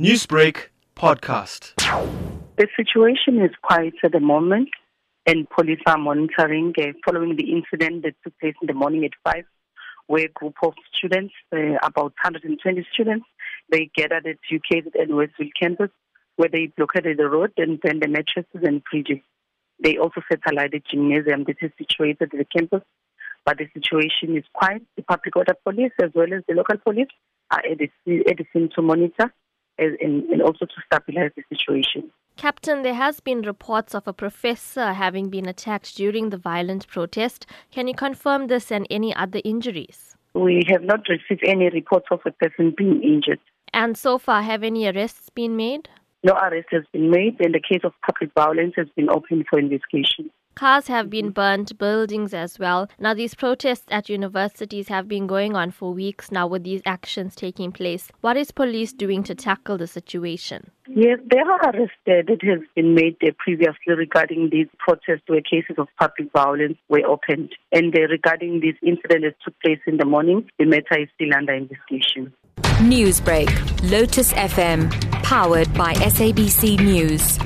Newsbreak podcast. The situation is quiet at the moment, and police are monitoring uh, following the incident that took place in the morning at 5, where a group of students, uh, about 120 students, they gathered at UK and Westville campus, where they blockaded the road and burned the mattresses and fridges. They also set alight a gymnasium that is situated at the campus, but the situation is quiet. The public order police, as well as the local police, are at the, at the scene to monitor and, and also to stabilize the situation. Captain, there has been reports of a professor having been attacked during the violent protest. Can you confirm this and any other injuries? We have not received any reports of a person being injured. And so far, have any arrests been made? No arrest has been made, and the case of public violence has been opened for investigation. Cars have been burnt, buildings as well. Now, these protests at universities have been going on for weeks now with these actions taking place. What is police doing to tackle the situation? Yes, there are arrests that has been made previously regarding these protests where cases of public violence were opened. And uh, regarding this incident that took place in the morning, the matter is still under investigation. Newsbreak, Lotus FM, powered by SABC News.